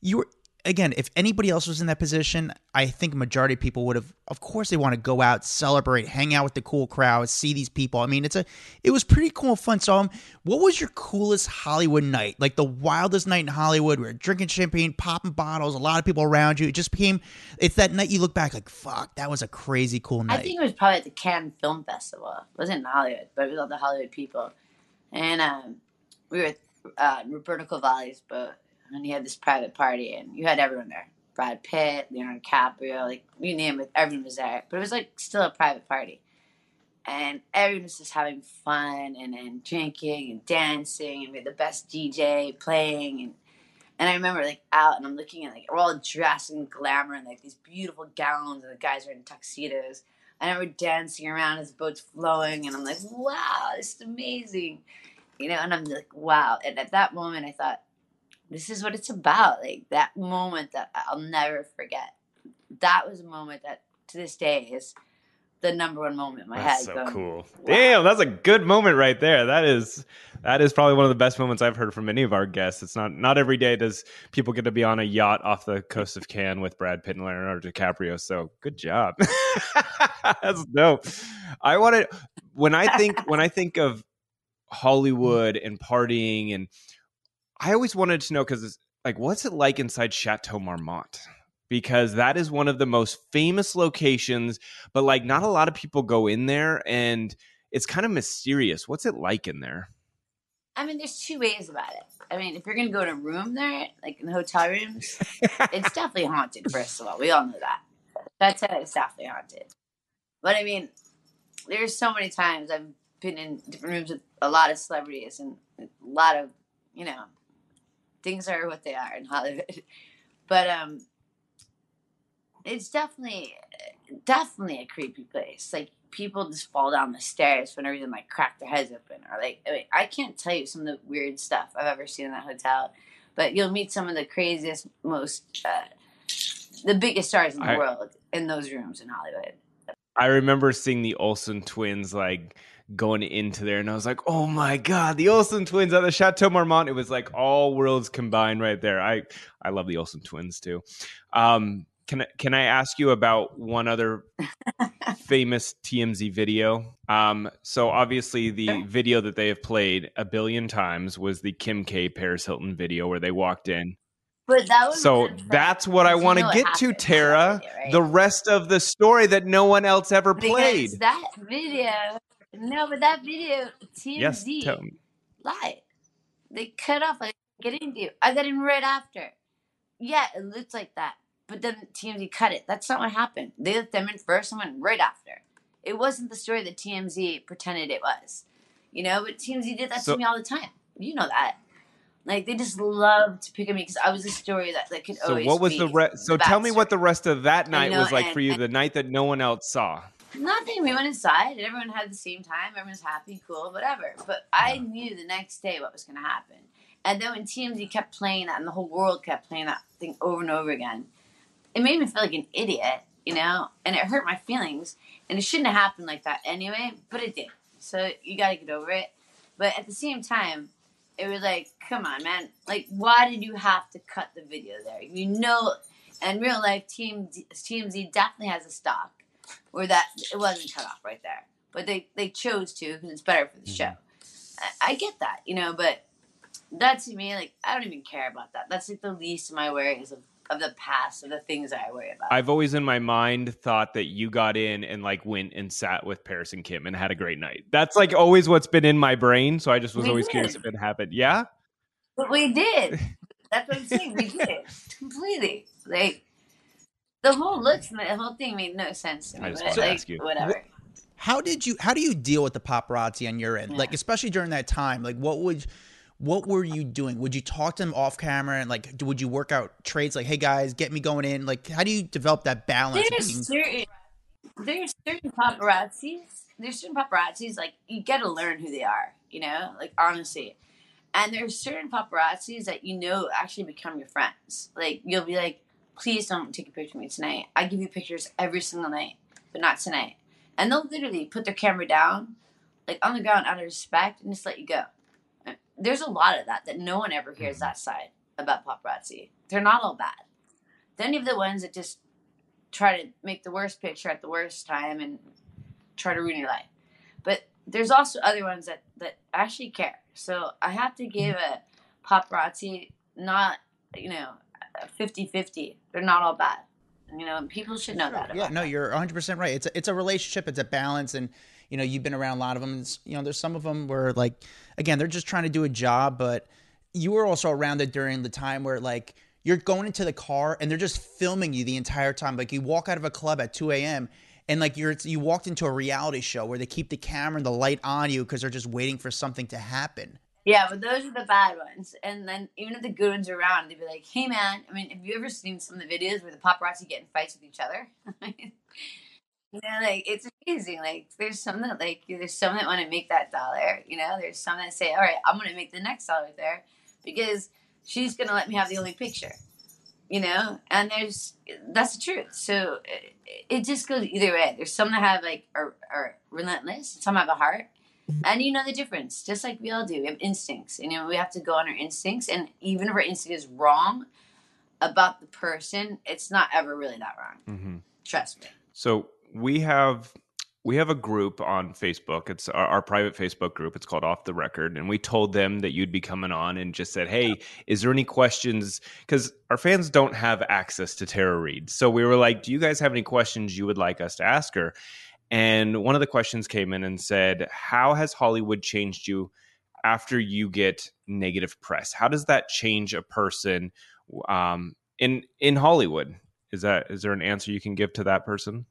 you were. Again, if anybody else was in that position, I think majority of people would have. Of course, they want to go out, celebrate, hang out with the cool crowd, see these people. I mean, it's a, it was pretty cool and fun. So, um, what was your coolest Hollywood night? Like the wildest night in Hollywood? We were drinking champagne, popping bottles, a lot of people around you. It just became. It's that night you look back like, fuck, that was a crazy cool night. I think it was probably at the Cannes Film Festival. It wasn't in Hollywood, but it was all the Hollywood people. And um, we were at uh, Roberto Cavalli's boat, and he had this private party, and you had everyone there. Brad Pitt, Leonardo DiCaprio, like you name it, everyone was there. But it was like still a private party. And everyone was just having fun and, and drinking and dancing, and we had the best DJ playing. And, and I remember like out, and I'm looking at like, we're all dressed in glamour and like these beautiful gowns, and the guys are in tuxedos. And remember dancing around as the boat's flowing, and I'm like, wow, this is amazing. You know, and I'm like, wow. And at that moment, I thought, this is what it's about. Like that moment that I'll never forget. That was a moment that to this day is the number one moment in my That's head. so going, cool. wow. Damn, that's a good moment right there. That is that is probably one of the best moments I've heard from any of our guests. It's not not every day does people get to be on a yacht off the coast of Cannes with Brad Pitt and Leonardo DiCaprio. So good job. [LAUGHS] that's dope. I want to when I think when I think of Hollywood and partying and I always wanted to know because like what's it like inside Chateau Marmont? Because that is one of the most famous locations but like not a lot of people go in there and it's kind of mysterious. What's it like in there? I mean, there's two ways about it. I mean, if you're gonna go to a room there, like in the hotel rooms, it's [LAUGHS] definitely haunted. First of all, we all know that. That's it. It's definitely haunted. But I mean, there's so many times I've been in different rooms with a lot of celebrities and a lot of, you know, things are what they are in Hollywood. [LAUGHS] But um, it's definitely definitely a creepy place. Like people just fall down the stairs for no reason, like crack their heads open, or like I, mean, I can't tell you some of the weird stuff I've ever seen in that hotel. But you'll meet some of the craziest, most uh, the biggest stars in the I- world in those rooms in Hollywood. I remember seeing the Olsen twins like going into there, and I was like, "Oh my god, the Olsen twins at the Chateau Marmont!" It was like all worlds combined right there. I I love the Olsen twins too. Um, can I can I ask you about one other [LAUGHS] famous TMZ video? Um, so obviously the video that they have played a billion times was the Kim K Paris Hilton video where they walked in. But that was So that's what I want to get to, happened in that Tara. video, right? The rest of the story that no one else ever played. Because that video, no, but that video, TMZ Yes, tell me. lied. They cut off like get into you. I got in right after. Yeah, it looked like that, but then TMZ cut it. That's not what happened. They let them in first and went right after. It wasn't the story that TMZ pretended it was, you know. But TMZ did that So- to me all the time. You know that. Like they just love to pick on me because I was a story that, that could So always. what was the re- so tell me what the rest of that night know, was like and- for you, and- the night that no one else saw. Nothing. We went inside and everyone had the same time. Everyone's happy, cool, whatever. But I knew the next day what was going to happen. And then when TMZ kept playing that and the whole world kept playing that thing over and over again, it made me feel like an idiot, you know? And it hurt my feelings. And it shouldn't have happened like that anyway, but it did. So you got to get over it. But at the same time, it was like, come on, man. Like, why did you have to cut the video there? You know, in real life, TMZ, TMZ definitely has a stock where that it wasn't cut off right there. But they they chose to because it's better for the mm-hmm. show. I, I get that, you know, but that to me, like, I don't even care about that. That's like the least of my worries of, of the past, of the things that I worry about. I've always in my mind thought that you got in and like went and sat with Paris and Kim and had a great night. That's like always what's been in my brain. So I just was We always did. curious if it happened. Yeah. But we did. [LAUGHS] That's what I'm saying. We did [LAUGHS] completely. Like the whole looks and the whole thing made no sense to me. I just but, wanted to like, ask you. Whatever. How did you how do you deal with the paparazzi on your end? Like especially during that time, like what would what were you doing? Would you talk to them off camera and like would you work out trades like, hey guys, get me going in? Like how do you develop that balance? of being- There's certain there's certain paparazzis. There's certain paparazzis like you got to learn who they are. You know, like honestly. And there's certain paparazzis that you know actually become your friends. Like you'll be like, please don't take a picture of me tonight. I give you pictures every single night, but not tonight. And they'll literally put their camera down, like on the ground out of respect, and just let you go. There's a lot of that that no one ever hears mm-hmm. that side about paparazzi. They're not all bad. Then you have the ones that just try to make the worst picture at the worst time and try to ruin your life. But there's also other ones that, that actually care. So I have to give a paparazzi not, you know, 50 50. They're not all bad. You know, people should know that. Yeah, no, you're 100% right. It's a, it's a relationship, it's a balance and you know, you've been around a lot of them. It's, you know, there's some of them where like again, they're just trying to do a job, but you were also around it during the time where like you're going into the car and they're just filming you the entire time. Like you walk out of a club at 2 a.m. and like you're you walked into a reality show where they keep the camera and the light on you because they're just waiting for something to happen. Yeah, but those are the bad ones. And then even if the good ones are around, they'd be like, "Hey, man, I mean, have you ever seen some of the videos where the paparazzi get in fights with each other?" [LAUGHS] you know, like it's amazing. Like there's some that like there's some that want to make that dollar. You know, there's some that say, "All right, I'm gonna make the next dollar there because she's gonna let me have the only picture." You know, and there's that's the truth. So it, it just goes either way. There's some that have like are, are relentless. Some have a heart. And you know the difference, just like we all do. We have instincts. And you know, we have to go on our instincts. And even if our instinct is wrong about the person, it's not ever really that wrong. Mm-hmm. Trust me. So we have we have a group on Facebook. It's our, our private Facebook group. It's called Off the Record, and we told them that you'd be coming on, and just said, "Hey, is there any questions?" Because our fans don't have access to Tara Reid, so we were like, "Do you guys have any questions you would like us to ask her?" And one of the questions came in and said, "How has Hollywood changed you after you get negative press? How does that change a person um, in in Hollywood?" Is that is there an answer you can give to that person?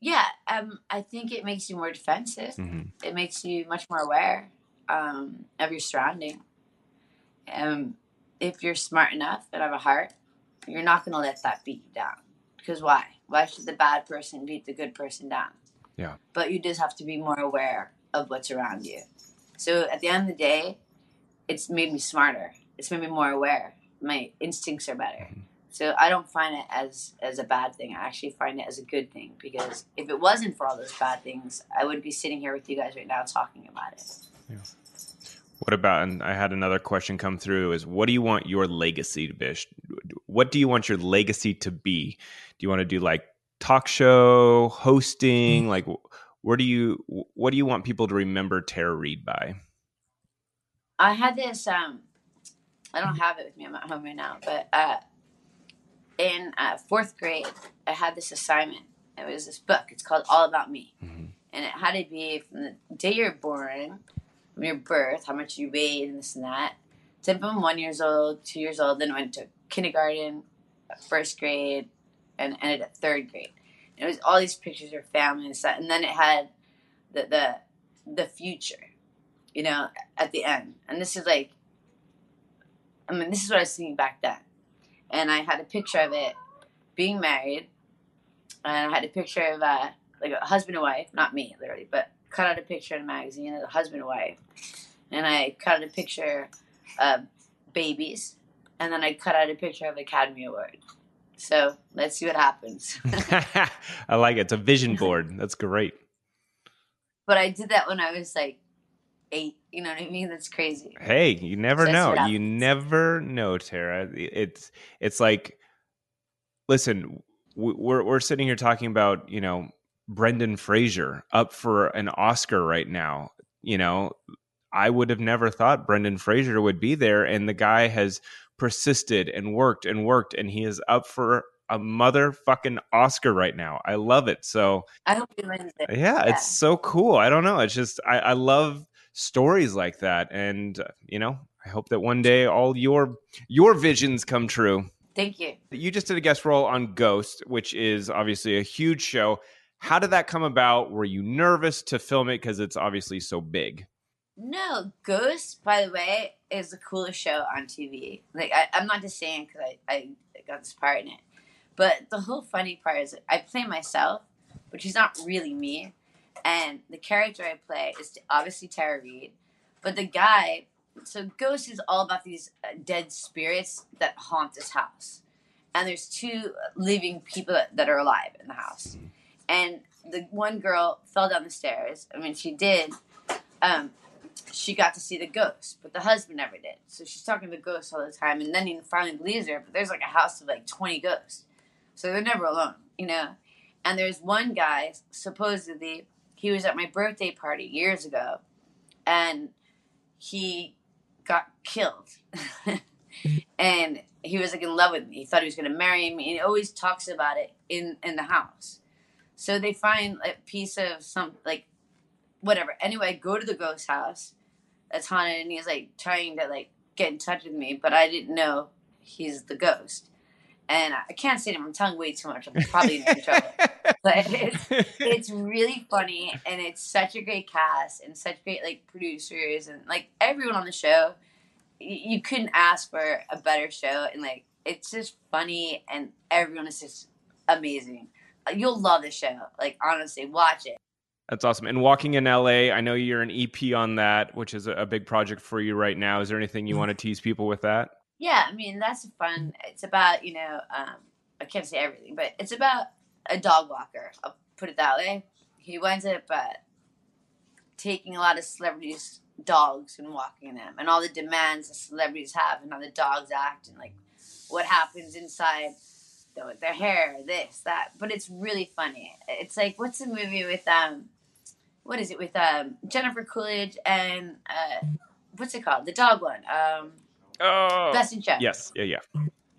Yeah, um, I think it makes you more defensive. Mm-hmm. It makes you much more aware um, of your surrounding. Um, if you're smart enough and have a heart, you're not going to let that beat you down. Because why? Why should the bad person beat the good person down? Yeah. But you just have to be more aware of what's around you. So at the end of the day, it's made me smarter. It's made me more aware. My instincts are better. Mm-hmm. So I don't find it as as a bad thing. I actually find it as a good thing because if it wasn't for all those bad things, I would be sitting here with you guys right now talking about it. What about? And I had another question come through: Is what do you want your legacy to be? What do you want your legacy to be? Do you want to do like talk show hosting? Like, where do you? What do you want people to remember Tara Reid by? I had this. Um, I don't have it with me. I'm at home right now, but uh, in uh, fourth grade, I had this assignment. It was this book. It's called All About Me, and it had to be from the day you're born, from your birth, how much you weighed, and this and that. To from one years old, two years old, then went to kindergarten, first grade, and ended at third grade. And it was all these pictures of family and stuff, and then it had the the the future, you know, at the end. And this is like, I mean, this is what I was thinking back then. And I had a picture of it being married, and I had a picture of uh, like a husband and wife, not me literally, but cut out a picture in a magazine of a husband and wife, and I cut out a picture of babies, and then I cut out a picture of Academy Award. So let's see what happens. [LAUGHS] [LAUGHS] I like it. It's a vision board. That's great. but I did that when I was like eight. You know what I mean? That's crazy. Hey, you never So know. You never know, Tara. It's it's like, listen, we're we're sitting here talking about you know Brendan Fraser up for an Oscar right now. You know, I would have never thought Brendan Fraser would be there, and the guy has persisted and worked and worked, and he is up for a motherfucking Oscar right now. I love it. So I hope he wins it. yeah, it's so cool. I don't know. It's just I, I love stories like that, and uh, you know, I hope that one day all your your visions come true. Thank you. You just did a guest role on Ghost, which is obviously a huge show. How did that come about? Were you nervous to film it because it's obviously so big? No, Ghost, by the way, is the coolest show on TV. Like, I, I'm not just saying because I, I got this part in it. But the whole funny part is I play myself, which is not really me. And the character I play is obviously Tara Reid. But the guy, so Ghost is all about these uh, dead spirits that haunt this house. And there's two living people that are alive in the house. And the one girl fell down the stairs. I mean, she did. Um, she got to see the ghost, but the husband never did. So she's talking to the ghost all the time, and then he finally believes her. But there's like a house of like 20 ghosts, so they're never alone, you know. And there's one guy, supposedly, he was at my birthday party years ago, and he got killed. [LAUGHS] and he was like in love with me. He thought he was going to marry me, and he always talks about it in in the house. So they find a piece of some like whatever. Anyway, I go to the ghost house that's haunted, and he's like trying to like get in touch with me, but I didn't know he's the ghost. And I can't say it. I'm telling way too much. I'm probably in [LAUGHS] trouble. But it's it's really funny, and it's such a great cast and such great like producers and like everyone on the show. You, you couldn't ask for a better show, and like it's just funny, and everyone is just amazing. You'll love the show. Like honestly, watch it. That's awesome. And walking in LA, I know you're an EP on that, which is a, big project for you right now. Is there anything you want to tease people with that? Yeah, I mean that's fun. It's about you know um, I can't say everything, but it's about a dog walker. I'll put it that way. He winds up uh, taking a lot of celebrities' dogs and walking them, and all the demands the celebrities have, and how the dogs act, and like what happens inside the, with their hair, this, that. But it's really funny. It's like what's the movie with um, what is it with um Jennifer Coolidge and uh, what's it called? The dog one. Um, Oh, Best in Show. yes, yeah, yeah.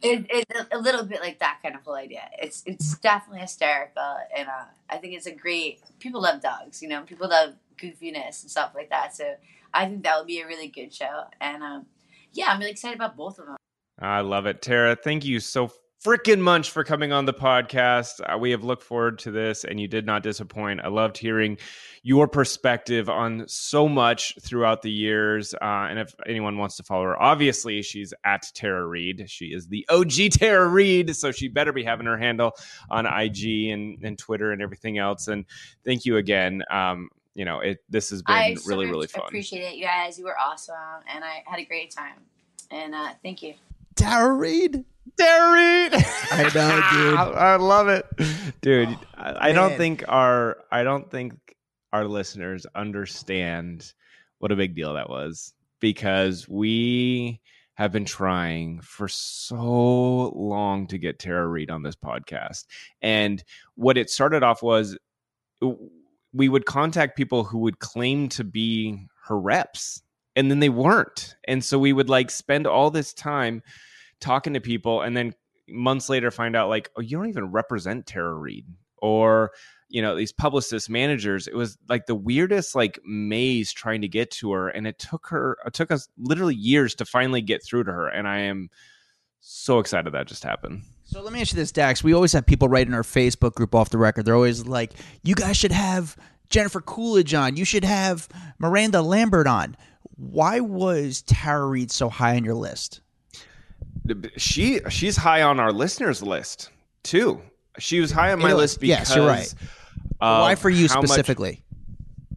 It, it's a, a little bit like that kind of whole idea. It's it's definitely hysterical, and uh, I think it's a great. People love dogs, you know. People love goofiness and stuff like that. So I think that would be a really good show, and um, yeah, I'm really excited about both of them. I love it, Tara. Thank you so freaking much for coming on the podcast. Uh, we have looked forward to this, and you did not disappoint. I loved hearing your perspective on so much throughout the years. Uh, and if anyone wants to follow her, obviously she's at Tara Reid. She is the OG Tara Reid, so she better be having her handle on IG and, and Twitter and everything else. And thank you again. Um, you know, it this has been I really, really fun. Appreciate it, you guys. You were awesome, and I had a great time. And uh, thank you. Tara Reid. Tara Reid. [LAUGHS] I know, dude. [LAUGHS] I love it, dude. Oh, I, I don't think our I don't think our listeners understand what a big deal that was because we have been trying for so long to get Tara Reid on this podcast, and what it started off was we would contact people who would claim to be her reps and then they weren't and so we would like spend all this time talking to people and then months later find out like oh you don't even represent Tara Reid or you know these publicist managers it was like the weirdest like maze trying to get to her and it took her it took us literally years to finally get through to her and I am so excited that just happened So let me ask you this, Dax. We always have people write in our Facebook group off the record. They're always like, "You guys should have Jennifer Coolidge on. You should have Miranda Lambert on." Why was Tara Reid so high on your list? she she's high on our listeners list too she was high on my list because yes, you're right. Uh, why for you specifically?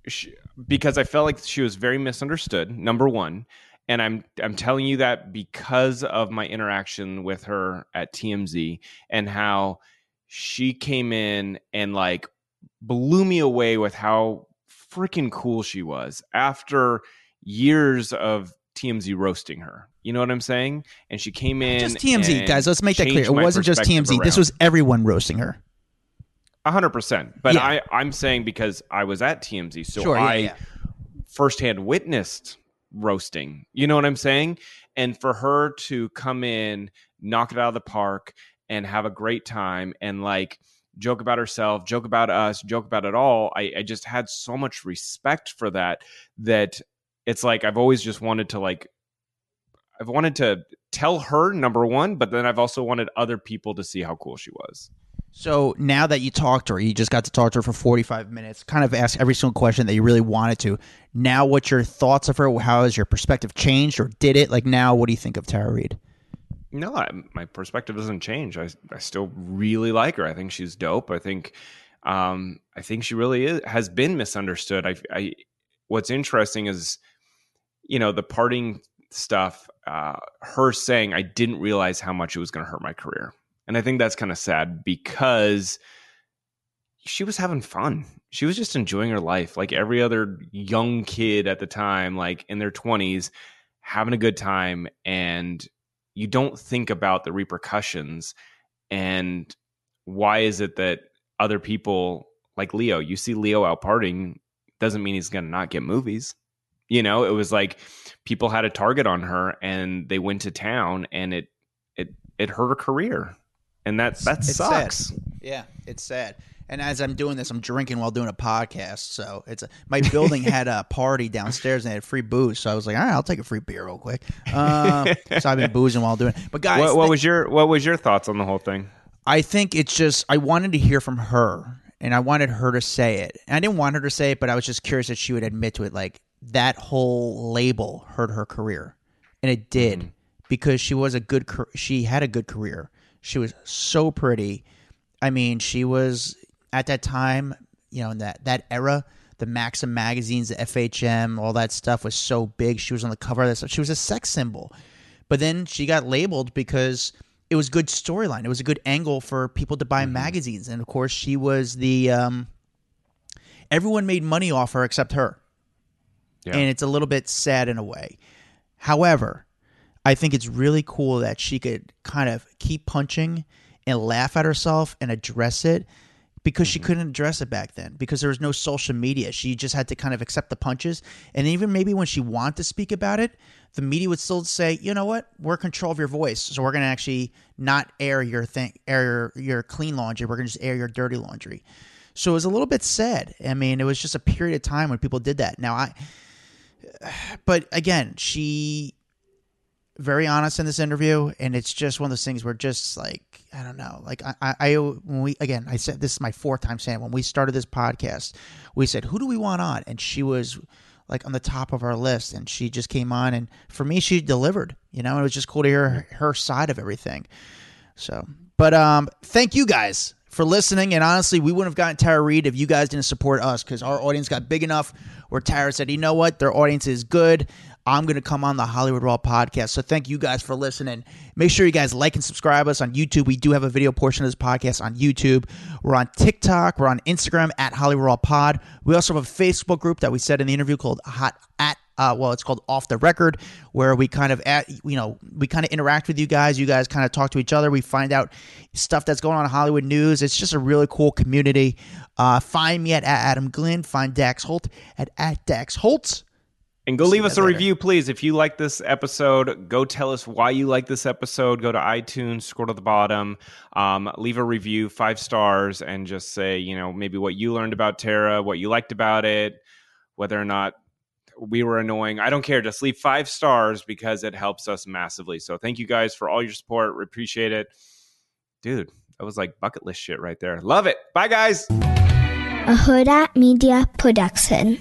she, because I felt like she was very misunderstood. Number one, and I'm I'm telling you that because of my interaction with her at TMZ and how she came in and like blew me away with how freaking cool she was after years of TMZ roasting her. You know what I'm saying? And she came in Just TMZ, guys. Let's make that clear. It wasn't just TMZ. This was everyone roasting her. A hundred percent. But Yeah. I, I'm saying because I was at TMZ, so Sure, yeah, I yeah. firsthand witnessed roasting. You know what I'm saying? And for her to come in, knock it out of the park, and have a great time, and like joke about herself, joke about us, joke about it all. I, I just had so much respect for that that it's like I've always just wanted to like I've wanted to tell her number one, but then I've also wanted other people to see how cool she was. So now that you talked to her, you just got to talk to her for 45 minutes, kind of ask every single question that you really wanted to. Now, what's your thoughts of her? How has your perspective changed or did it? Like now, what do you think of Tara Reid? No, I, my perspective doesn't change. I I still really like her. I think she's dope. I think um I think she really is has been misunderstood. I I what's interesting is you know the parting stuff uh her saying I didn't realize how much it was going to hurt my career. And I think that's kind of sad because she was having fun. She was just enjoying her life like every other young kid at the time like in their 20s having a good time and you don't think about the repercussions and why is it that other people like Leo, you see Leo out partying, doesn't mean he's going to not get movies. You know, it was like people had a target on her and they went to town and it it it hurt her career. And that that It's sucks. sad. Yeah, it's sad. And as I'm doing this, I'm drinking while doing a podcast. So it's a, my building [LAUGHS] had a party downstairs and they had free booze. So I was like, all right, I'll take a free beer real quick. Um, [LAUGHS] so I've been boozing while doing it. But guys, What, what th- was your what was your thoughts on the whole thing? I think it's just I wanted to hear from her and I wanted her to say it. And I didn't want her to say it, but I was just curious that she would admit to it. Like that whole label hurt her career, and it did because she was a good. She had a good career. She was so pretty. I mean, she was at that time, you know, in that that era. The Maxim magazines, the FHM, all that stuff was so big. She was on the cover of that stuff. She was a sex symbol. But then she got labeled because it was good storyline. It was a good angle for people to buy magazines, and of course, she was the. Um, everyone made money off her except her, Yeah. and it's a little bit sad in a way. However, I think it's really cool that she could kind of keep punching and laugh at herself and address it because she mm-hmm. couldn't address it back then because there was no social media. She just had to kind of accept the punches. And even maybe when she wanted to speak about it, the media would still say, you know what, we're in control of your voice. So we're going to actually not air your thing, air your, your clean laundry. We're going to just air your dirty laundry. So it was a little bit sad. I mean, it was just a period of time when people did that. Now I, [SIGHS] but again, she very honest in this interview, and it's just one of those things where just like I don't know, like I, I, I when we again, I said this is my fourth time saying it. when we started this podcast, we said who do we want on, and she was like on the top of our list, and she just came on, and for me, she delivered. You know, it was just cool to hear her, her side of everything. So, but um, thank you guys for listening. And honestly, we wouldn't have gotten Tara Reid if you guys didn't support us because our audience got big enough where Tara said, you know what, their audience is good. I'm going to come on the Hollywood Raw podcast. So thank you guys for listening. Make sure you guys like and subscribe us on YouTube. We do have a video portion of this podcast on YouTube. We're on TikTok. We're on Instagram at Hollywood Raw Pod. We also have a Facebook group that we said in the interview called Hot at uh, well, it's called Off the Record, where we kind of at you know we kind of interact with you guys. You guys kind of talk to each other. We find out stuff that's going on in Hollywood news. It's just a really cool community. Uh, find me at, at Adam Glyn. Find Dax Holt at at Dax Holtz. And go See leave us a later. review, please. If you like this episode, go tell us why you like this episode. Go to iTunes, scroll to the bottom, um, leave a review, five stars, and just say, you know, maybe what you learned about Tara, what you liked about it, whether or not we were annoying. I don't care. Just leave five stars because it helps us massively. So thank you guys for all your support. We appreciate it. Dude, that was like bucket list shit right there. Love it. Bye, guys. A Hurrdat Media Production.